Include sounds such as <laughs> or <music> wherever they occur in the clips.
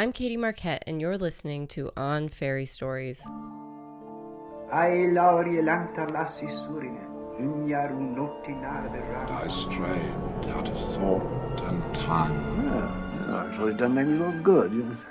I'm Katie Marquette, and you're listening to On Fairy Stories. Ai lauri lassi surine, ignaru notti I strayed out of thought and time. Well, you know, so it doesn't make me look good. You know?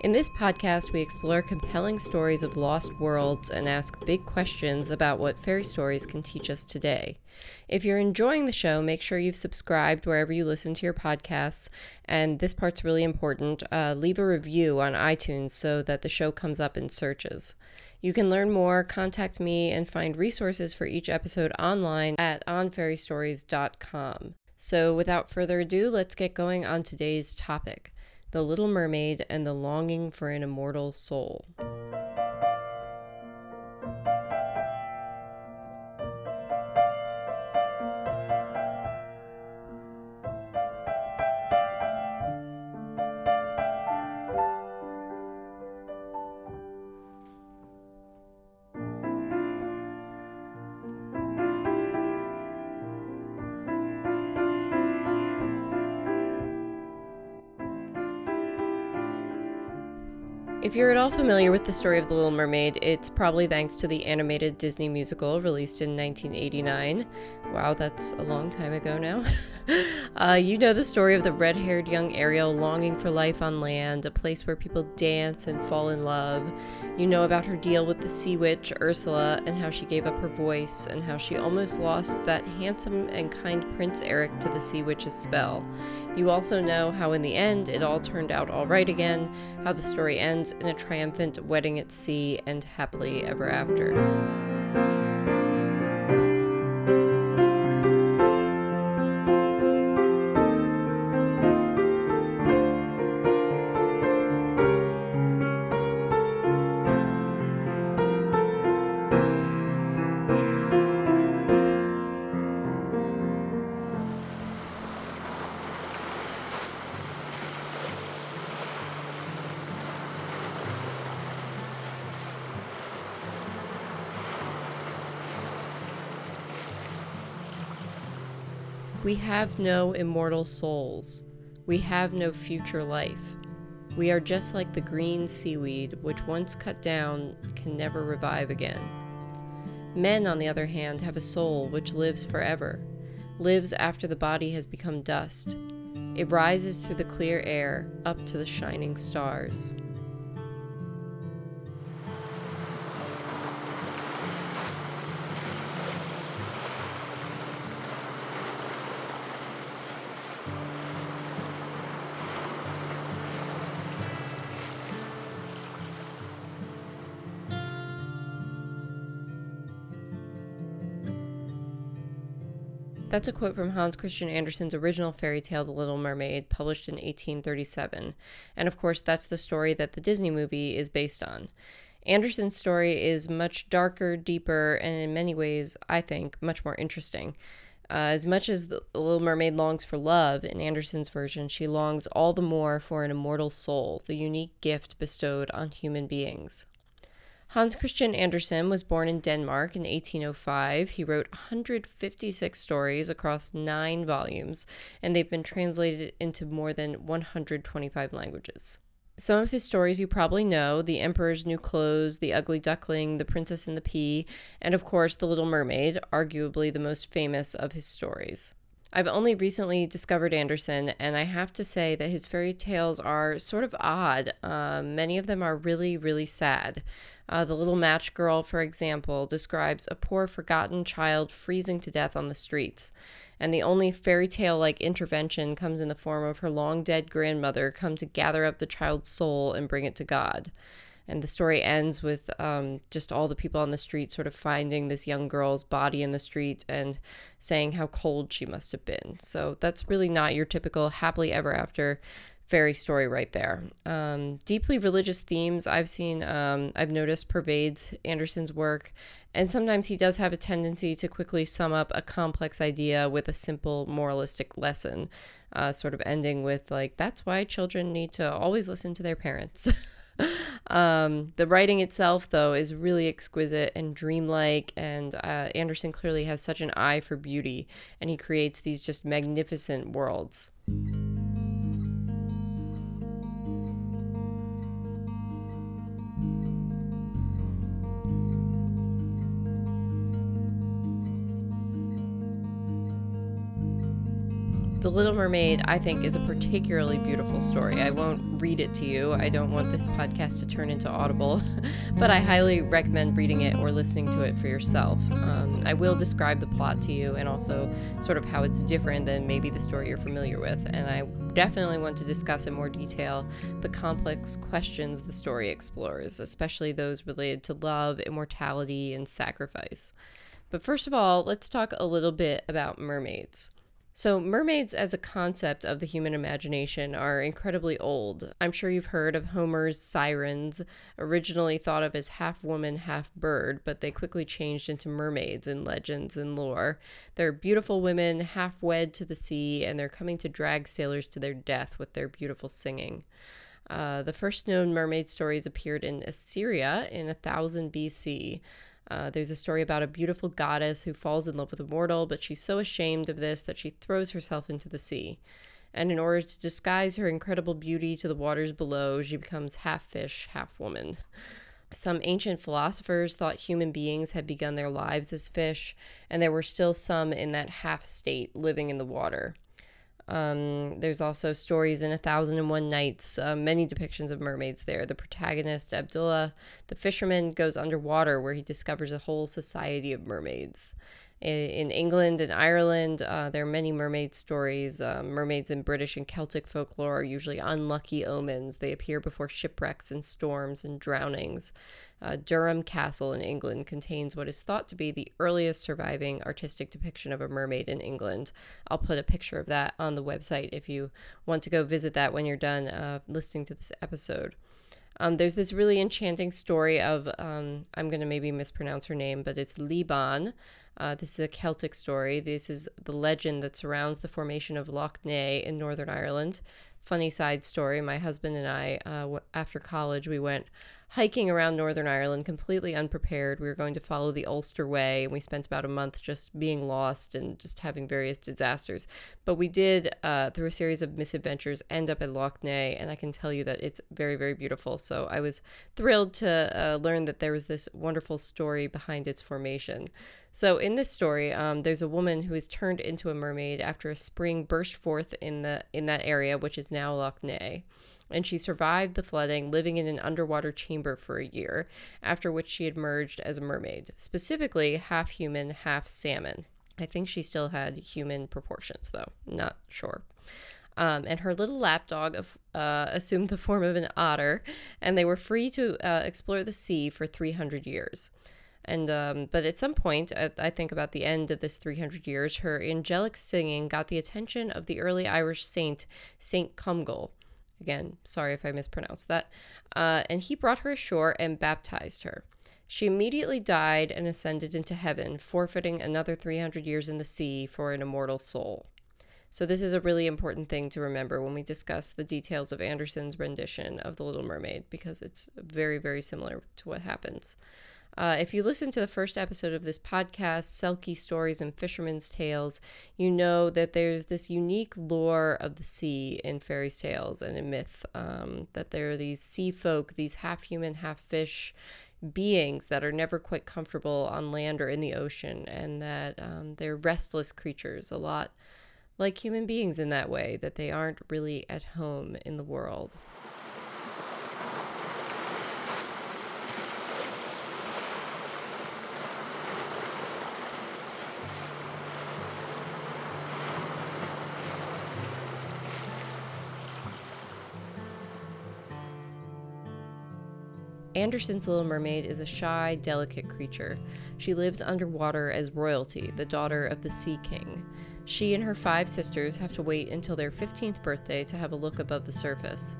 In this podcast, we explore compelling stories of lost worlds and ask big questions about what fairy stories can teach us today. If you're enjoying the show, make sure you've subscribed wherever you listen to your podcasts. And this part's really important. Uh, leave a review on iTunes so that the show comes up in searches. You can learn more, contact me, and find resources for each episode online at onfairystories.com. So, without further ado, let's get going on today's topic. The Little Mermaid and the Longing for an Immortal Soul. If you're at all familiar with the story of The Little Mermaid, it's probably thanks to the animated Disney musical released in 1989. Wow, that's a long time ago now. <laughs> uh, you know the story of the red haired young Ariel longing for life on land, a place where people dance and fall in love. You know about her deal with the sea witch, Ursula, and how she gave up her voice, and how she almost lost that handsome and kind Prince Eric to the sea witch's spell. You also know how, in the end, it all turned out all right again, how the story ends in a triumphant wedding at sea and happily ever after. We have no immortal souls. We have no future life. We are just like the green seaweed, which once cut down can never revive again. Men, on the other hand, have a soul which lives forever, lives after the body has become dust. It rises through the clear air up to the shining stars. That's a quote from Hans Christian Andersen's original fairy tale, The Little Mermaid, published in 1837. And of course, that's the story that the Disney movie is based on. Andersen's story is much darker, deeper, and in many ways, I think, much more interesting. Uh, as much as the Little Mermaid longs for love, in Andersen's version, she longs all the more for an immortal soul, the unique gift bestowed on human beings. Hans Christian Andersen was born in Denmark in 1805. He wrote 156 stories across nine volumes, and they've been translated into more than 125 languages. Some of his stories you probably know The Emperor's New Clothes, The Ugly Duckling, The Princess and the Pea, and of course, The Little Mermaid, arguably the most famous of his stories. I've only recently discovered Andersen, and I have to say that his fairy tales are sort of odd. Um, many of them are really, really sad. Uh, the Little Match Girl, for example, describes a poor, forgotten child freezing to death on the streets. And the only fairy tale like intervention comes in the form of her long dead grandmother come to gather up the child's soul and bring it to God and the story ends with um, just all the people on the street sort of finding this young girl's body in the street and saying how cold she must have been. So that's really not your typical happily ever after fairy story right there. Um, deeply religious themes I've seen, um, I've noticed pervades Andersen's work, and sometimes he does have a tendency to quickly sum up a complex idea with a simple moralistic lesson, uh, sort of ending with like, "That's why children need to always listen to their parents." <laughs> <laughs> um, the writing itself, though, is really exquisite and dreamlike, and uh, Andersen clearly has such an eye for beauty, and he creates these just magnificent worlds. The Little Mermaid, I think, is a particularly beautiful story. I won't read it to you. I don't want this podcast to turn into Audible, <laughs> but I highly recommend reading it or listening to it for yourself. Um, I will describe the plot to you and also sort of how it's different than maybe the story you're familiar with. And I definitely want to discuss in more detail the complex questions the story explores, especially those related to love, immortality, and sacrifice. But first of all, let's talk a little bit about mermaids. So, mermaids as a concept of the human imagination are incredibly old. I'm sure you've heard of Homer's sirens, originally thought of as half woman, half bird, but they quickly changed into mermaids in legends and lore. They're beautiful women, half wed to the sea, and they're coming to drag sailors to their death with their beautiful singing. Uh, the first known mermaid stories appeared in Assyria in 1000 BC. Uh, there's a story about a beautiful goddess who falls in love with a mortal, but she's so ashamed of this that she throws herself into the sea. And in order to disguise her incredible beauty to the waters below, she becomes half fish, half woman. Some ancient philosophers thought human beings had begun their lives as fish, and there were still some in that half state living in the water. Um, there's also stories in A Thousand and One Nights, uh, many depictions of mermaids there. The protagonist, Abdullah, the fisherman, goes underwater where he discovers a whole society of mermaids in England and Ireland, uh, there are many mermaid stories. Uh, mermaids in British and Celtic folklore are usually unlucky omens. They appear before shipwrecks and storms and drownings. Uh, Durham Castle in England contains what is thought to be the earliest surviving artistic depiction of a mermaid in England. I'll put a picture of that on the website if you want to go visit that when you're done uh, listening to this episode. Um, there's this really enchanting story of, um, I'm going to maybe mispronounce her name, but it's Liban. Uh, this is a Celtic story. This is the legend that surrounds the formation of Lough Neagh in Northern Ireland. Funny side story my husband and I, uh, after college, we went hiking around Northern Ireland completely unprepared. We were going to follow the Ulster Way, and we spent about a month just being lost and just having various disasters. But we did, uh, through a series of misadventures, end up at Lough Neagh, and I can tell you that it's very, very beautiful. So I was thrilled to uh, learn that there was this wonderful story behind its formation. So in this story, um, there's a woman who is turned into a mermaid after a spring burst forth in the in that area, which is now Lough Neagh and she survived the flooding, living in an underwater chamber for a year, after which she emerged as a mermaid, specifically half human, half salmon. I think she still had human proportions, though. Not sure. Um, and her little lapdog uh, assumed the form of an otter, and they were free to uh, explore the sea for 300 years. And um, but at some point, I think about the end of this 300 years, her angelic singing got the attention of the early Irish saint Saint Comgall, Again, sorry if I mispronounced that. Uh, and he brought her ashore and baptized her. She immediately died and ascended into heaven, forfeiting another 300 years in the sea for an immortal soul. So, this is a really important thing to remember when we discuss the details of Andersen's rendition of The Little Mermaid, because it's very, very similar to what happens. Uh, if you listen to the first episode of this podcast, Selkie Stories and Fishermen's Tales, you know that there's this unique lore of the sea in fairy tales and in myth. Um, that there are these sea folk, these half human, half fish beings that are never quite comfortable on land or in the ocean, and that um, they're restless creatures, a lot like human beings in that way, that they aren't really at home in the world. Andersen's Little Mermaid is a shy, delicate creature. She lives underwater as royalty, the daughter of the Sea King. She and her five sisters have to wait until their 15th birthday to have a look above the surface.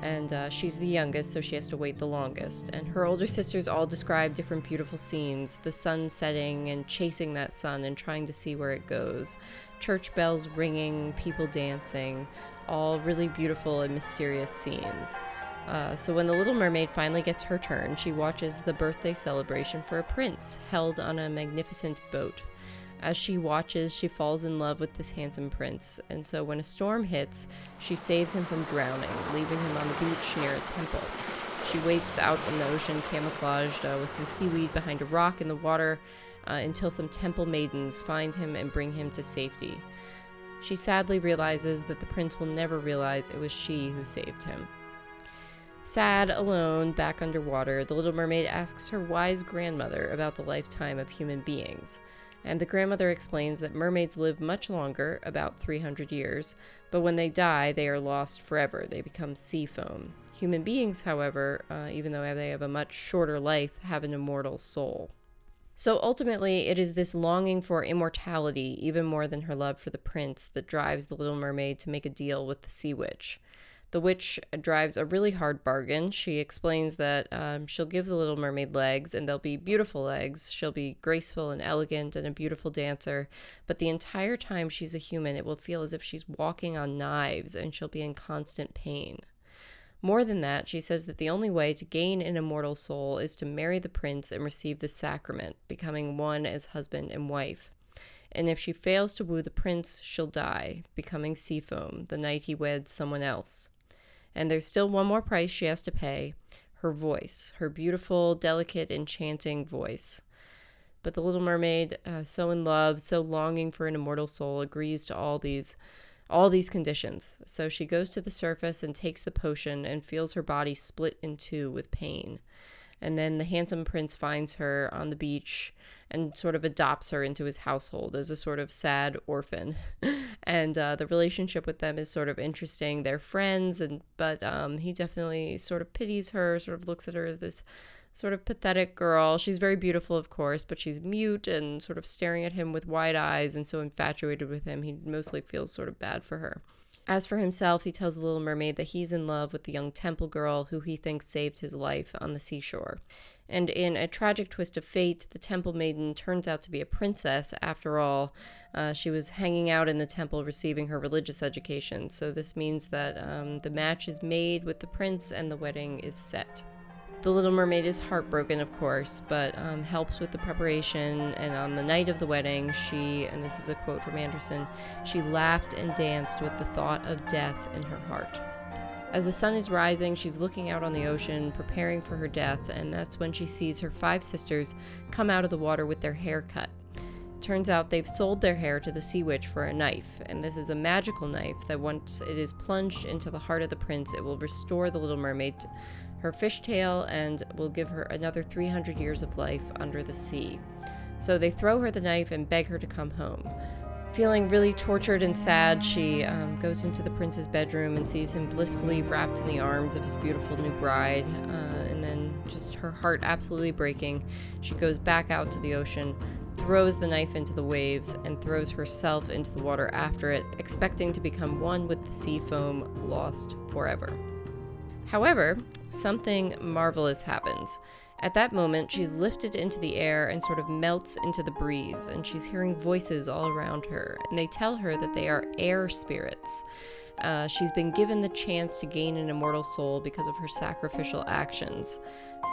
And uh, she's the youngest, so she has to wait the longest. And her older sisters all describe different beautiful scenes the sun setting and chasing that sun and trying to see where it goes, church bells ringing, people dancing, all really beautiful and mysterious scenes. Uh, so when the Little Mermaid finally gets her turn, she watches the birthday celebration for a prince held on a magnificent boat. As she watches, she falls in love with this handsome prince, and so when a storm hits, she saves him from drowning, leaving him on the beach near a temple. She waits out in the ocean, camouflaged uh, with some seaweed behind a rock in the water, uh, until some temple maidens find him and bring him to safety. She sadly realizes that the prince will never realize it was she who saved him. Sad, alone, back underwater, the little mermaid asks her wise grandmother about the lifetime of human beings. And the grandmother explains that mermaids live much longer, about 300 years, but when they die, they are lost forever. They become sea foam. Human beings, however, uh, even though they have a much shorter life, have an immortal soul. So ultimately, it is this longing for immortality, even more than her love for the prince, that drives the little mermaid to make a deal with the sea witch. The witch drives a really hard bargain. She explains that um, she'll give the little mermaid legs, and they'll be beautiful legs. She'll be graceful and elegant and a beautiful dancer. But the entire time she's a human, it will feel as if she's walking on knives, and she'll be in constant pain. More than that, she says that the only way to gain an immortal soul is to marry the prince and receive the sacrament, becoming one as husband and wife. And if she fails to woo the prince, she'll die, becoming sea foam the night he weds someone else. And there's still one more price she has to pay her voice, her beautiful, delicate, enchanting voice. But the little mermaid, uh, so in love, so longing for an immortal soul, agrees to all these all these conditions. So she goes to the surface and takes the potion and feels her body split in two with pain. And then the handsome prince finds her on the beach and sort of adopts her into his household as a sort of sad orphan. <laughs> and uh, the relationship with them is sort of interesting. They're friends, and but um, he definitely sort of pities her, sort of looks at her as this sort of pathetic girl. She's very beautiful, of course, but she's mute and sort of staring at him with wide eyes and so infatuated with him, he mostly feels sort of bad for her. As for himself, he tells the little mermaid that he's in love with the young temple girl who he thinks saved his life on the seashore. And in a tragic twist of fate, the temple maiden turns out to be a princess after all. Uh, she was hanging out in the temple receiving her religious education, so this means that um, the match is made with the prince and the wedding is set. The Little Mermaid is heartbroken, of course, but um, helps with the preparation. And on the night of the wedding, she, and this is a quote from Andersen, she laughed and danced with the thought of death in her heart. As the sun is rising, she's looking out on the ocean, preparing for her death, and that's when she sees her five sisters come out of the water with their hair cut. It turns out they've sold their hair to the sea witch for a knife, and this is a magical knife that once it is plunged into the heart of the prince, it will restore the little mermaid her fishtail and will give her another 300 years of life under the sea. So they throw her the knife and beg her to come home. Feeling really tortured and sad, she um, goes into the prince's bedroom and sees him blissfully wrapped in the arms of his beautiful new bride. Uh, and then, just her heart absolutely breaking, she goes back out to the ocean, throws the knife into the waves, and throws herself into the water after it, expecting to become one with the sea foam, lost forever. However, something marvelous happens. At that moment, she's lifted into the air and sort of melts into the breeze, and she's hearing voices all around her, and they tell her that they are air spirits. Uh, she's been given the chance to gain an immortal soul because of her sacrificial actions.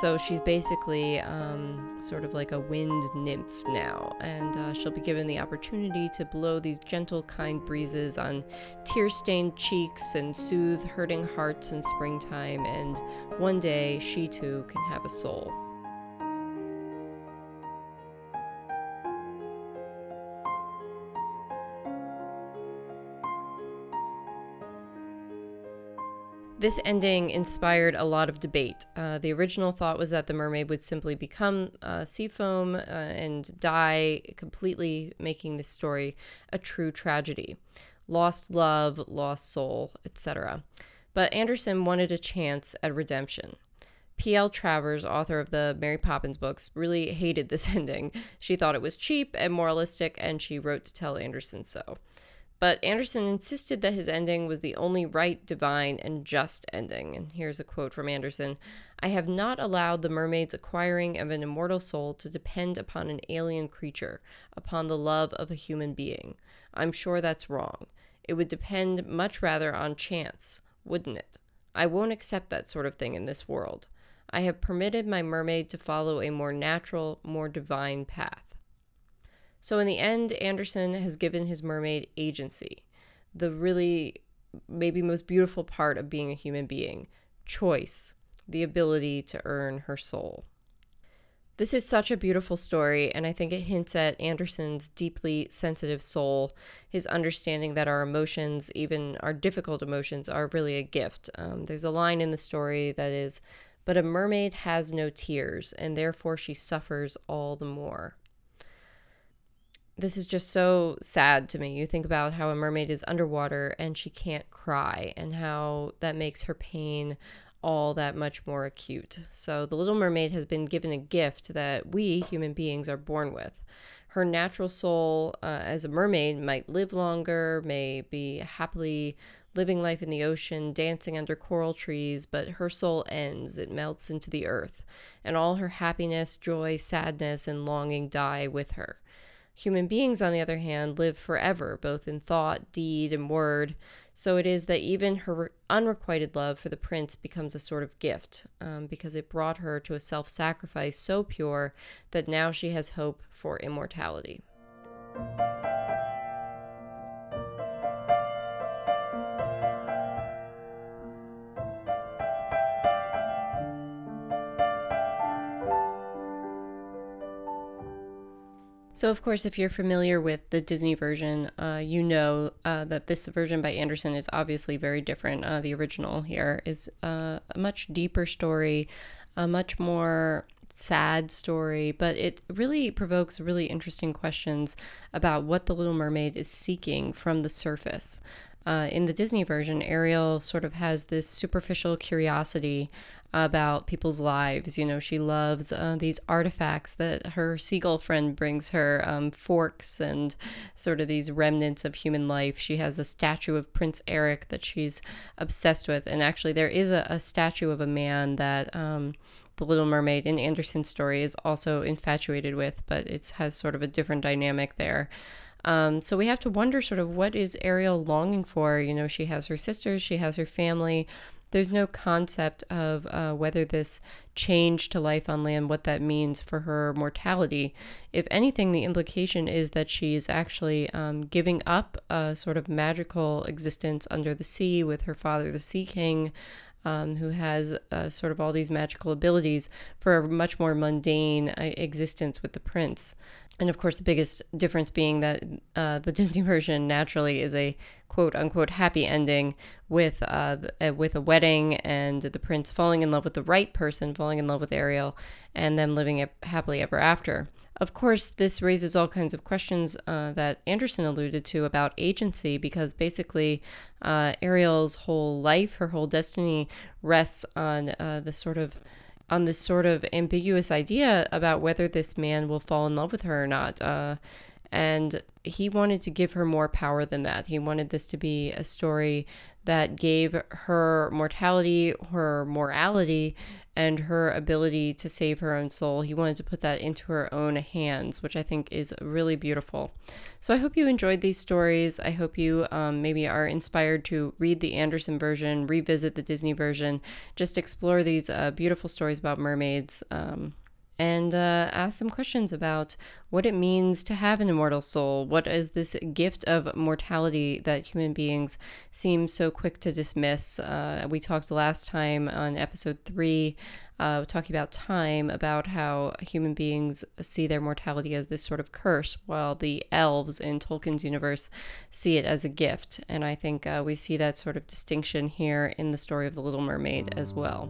So she's basically um, sort of like a wind nymph now, and uh, she'll be given the opportunity to blow these gentle, kind breezes on tear stained cheeks and soothe hurting hearts in springtime, and one day she too can have a soul. This ending inspired a lot of debate. Uh, the original thought was that the mermaid would simply become uh, sea foam uh, and die, completely making this story a true tragedy. Lost love, lost soul, etc. But Andersen wanted a chance at redemption. P.L. Travers, author of the Mary Poppins books, really hated this <laughs> ending. She thought it was cheap and moralistic, and she wrote to tell Andersen so. But Andersen insisted that his ending was the only right, divine, and just ending. And here's a quote from Andersen I have not allowed the mermaid's acquiring of an immortal soul to depend upon an alien creature, upon the love of a human being. I'm sure that's wrong. It would depend much rather on chance, wouldn't it? I won't accept that sort of thing in this world. I have permitted my mermaid to follow a more natural, more divine path. So in the end, Andersen has given his mermaid agency, the really maybe most beautiful part of being a human being choice, the ability to earn her soul. This is such a beautiful story, and I think it hints at Andersen's deeply sensitive soul, his understanding that our emotions, even our difficult emotions, are really a gift. Um, there's a line in the story that is, But a mermaid has no tears, and therefore she suffers all the more. This is just so sad to me. You think about how a mermaid is underwater and she can't cry, and how that makes her pain all that much more acute. So, the Little Mermaid has been given a gift that we human beings are born with. Her natural soul uh, as a mermaid might live longer, may be happily living life in the ocean, dancing under coral trees, but her soul ends. It melts into the earth, and all her happiness, joy, sadness, and longing die with her. Human beings, on the other hand, live forever, both in thought, deed, and word. So it is that even her unrequited love for the prince becomes a sort of gift, um, because it brought her to a self sacrifice so pure that now she has hope for immortality. So, of course, if you're familiar with the Disney version, uh, you know uh, that this version by Andersen is obviously very different. Uh, the original here is uh, a much deeper story, a much more sad story, but it really provokes really interesting questions about what the Little Mermaid is seeking from the surface. Uh, in the Disney version, Ariel sort of has this superficial curiosity about people's lives. You know, she loves uh, these artifacts that her seagull friend brings her um, forks and sort of these remnants of human life. She has a statue of Prince Eric that she's obsessed with. And actually, there is a, a statue of a man that. Um, the Little Mermaid in Andersen's story is also infatuated with, but it has sort of a different dynamic there. Um, so we have to wonder sort of what is Ariel longing for? You know, she has her sisters, she has her family, there's no concept of uh, whether this change to life on land, what that means for her mortality. If anything, the implication is that she's actually um, giving up a sort of magical existence under the sea with her father, the Sea King. Um, who has uh, sort of all these magical abilities for a much more mundane uh, existence with the prince. And of course, the biggest difference being that uh, the <laughs> Disney version naturally is a quote unquote happy ending with uh, uh, with a wedding and the prince falling in love with the right person, falling in love with Ariel, and them living happily ever after. Of course, this raises all kinds of questions uh, that Andersen alluded to about agency, because basically, uh, Ariel's whole life, her whole destiny, rests on uh, the sort of on this sort of ambiguous idea about whether this man will fall in love with her or not. Uh, and he wanted to give her more power than that. He wanted this to be a story that gave her mortality, her morality, and her ability to save her own soul. He wanted to put that into her own hands, which I think is really beautiful. So I hope you enjoyed these stories. I hope you um, maybe are inspired to read the Andersen version, revisit the Disney version, just explore these uh, beautiful stories about mermaids. Um, and uh, ask some questions about what it means to have an immortal soul. What is this gift of mortality that human beings seem so quick to dismiss? Uh, we talked last time on episode three, uh, talking about time, about how human beings see their mortality as this sort of curse, while the elves in Tolkien's universe see it as a gift. And I think uh, we see that sort of distinction here in the story of the Little Mermaid as well.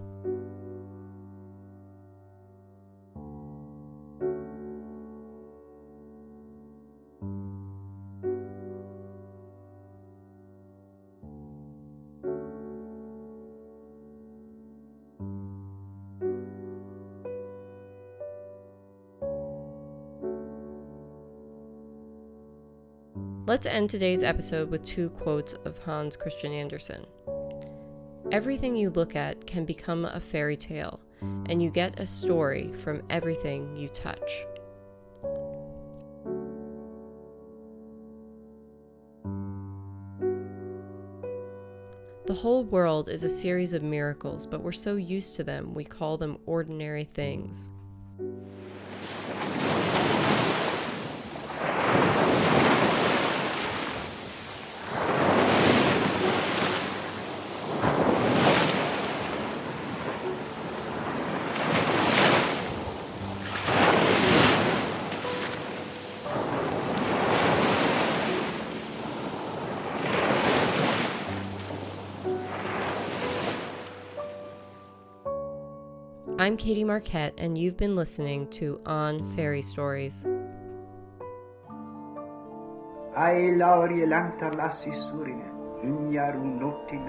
Let's end today's episode with two quotes of Hans Christian Andersen. Everything you look at can become a fairy tale, and you get a story from everything you touch. The whole world is a series of miracles, but we're so used to them we call them ordinary things. I'm Katie Marquette, and you've been listening to On Fairy Stories. Ai lauri lantarlassi surine, ignaru notti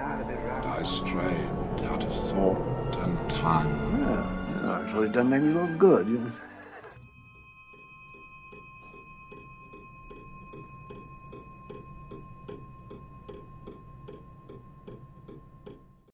I strayed out of thought and time. Well, you know, it's really done make me look good. You know.